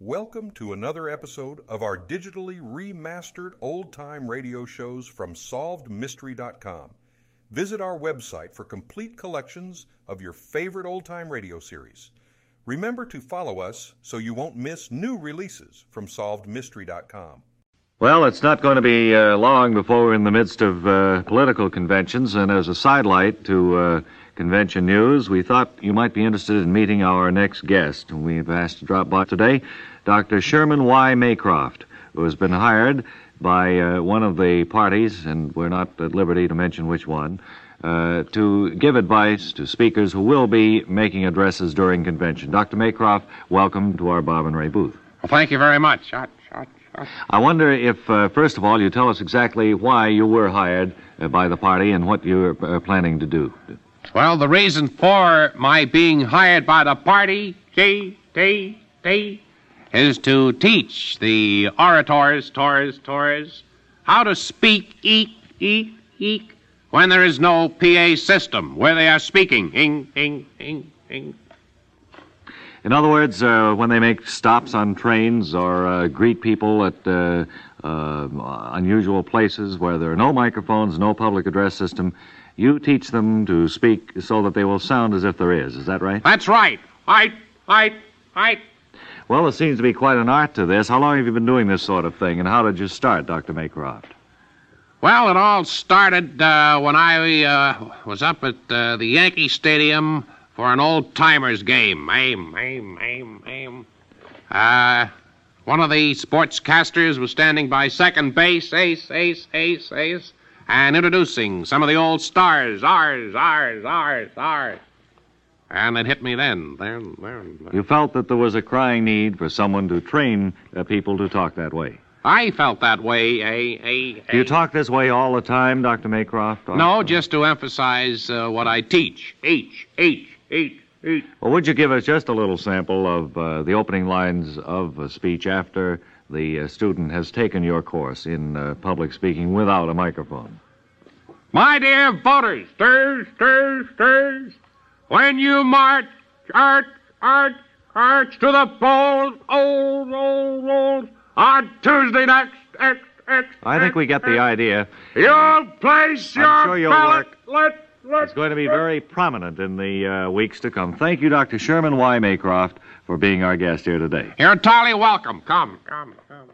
Welcome to another episode of our digitally remastered old time radio shows from SolvedMystery.com. Visit our website for complete collections of your favorite old time radio series. Remember to follow us so you won't miss new releases from SolvedMystery.com. Well, it's not going to be uh, long before we're in the midst of uh, political conventions, and as a sidelight to uh, convention news, we thought you might be interested in meeting our next guest. We've asked to drop by today Dr. Sherman Y. Maycroft, who has been hired by uh, one of the parties, and we're not at liberty to mention which one, uh, to give advice to speakers who will be making addresses during convention. Dr. Maycroft, welcome to our Bob and Ray booth. Well, thank you very much. Shot, shot. I wonder if, uh, first of all, you tell us exactly why you were hired uh, by the party and what you're uh, planning to do. Well, the reason for my being hired by the party, T, T, T, is to teach the orators, tors, tors, how to speak, eek, eek, eek, when there is no PA system where they are speaking, ing, ing, ing, ing. In other words, uh, when they make stops on trains or uh, greet people at uh, uh, unusual places where there are no microphones, no public address system, you teach them to speak so that they will sound as if there is. Is that right? That's right. I, I, I. Well, there seems to be quite an art to this. How long have you been doing this sort of thing, and how did you start, Dr. Maycroft? Well, it all started uh, when I uh, was up at uh, the Yankee Stadium for an old timers game. Aim, aim, aim, aim. Uh, one of the sportscasters was standing by second base, ace, ace, ace, ace, and introducing some of the old stars, ours, ours, ours, ours. And it hit me then, then, then. then. You felt that there was a crying need for someone to train uh, people to talk that way. I felt that way, eh, eh, Do you talk this way all the time, Dr. Maycroft? No, just to emphasize uh, what I teach. H, H, H, H. Well, would you give us just a little sample of uh, the opening lines of a speech after the uh, student has taken your course in uh, public speaking without a microphone? My dear voters, stirs, stirs, stirs, when you march, arch, arch, arch to the polls, old, old, old, on Tuesday next, X, X. I think we get the idea. You'll place I'm your sure you'll ballot. work. Let, let, It's going to be very prominent in the uh, weeks to come. Thank you, Dr. Sherman Y. Maycroft, for being our guest here today. You're entirely welcome. Come, come, come.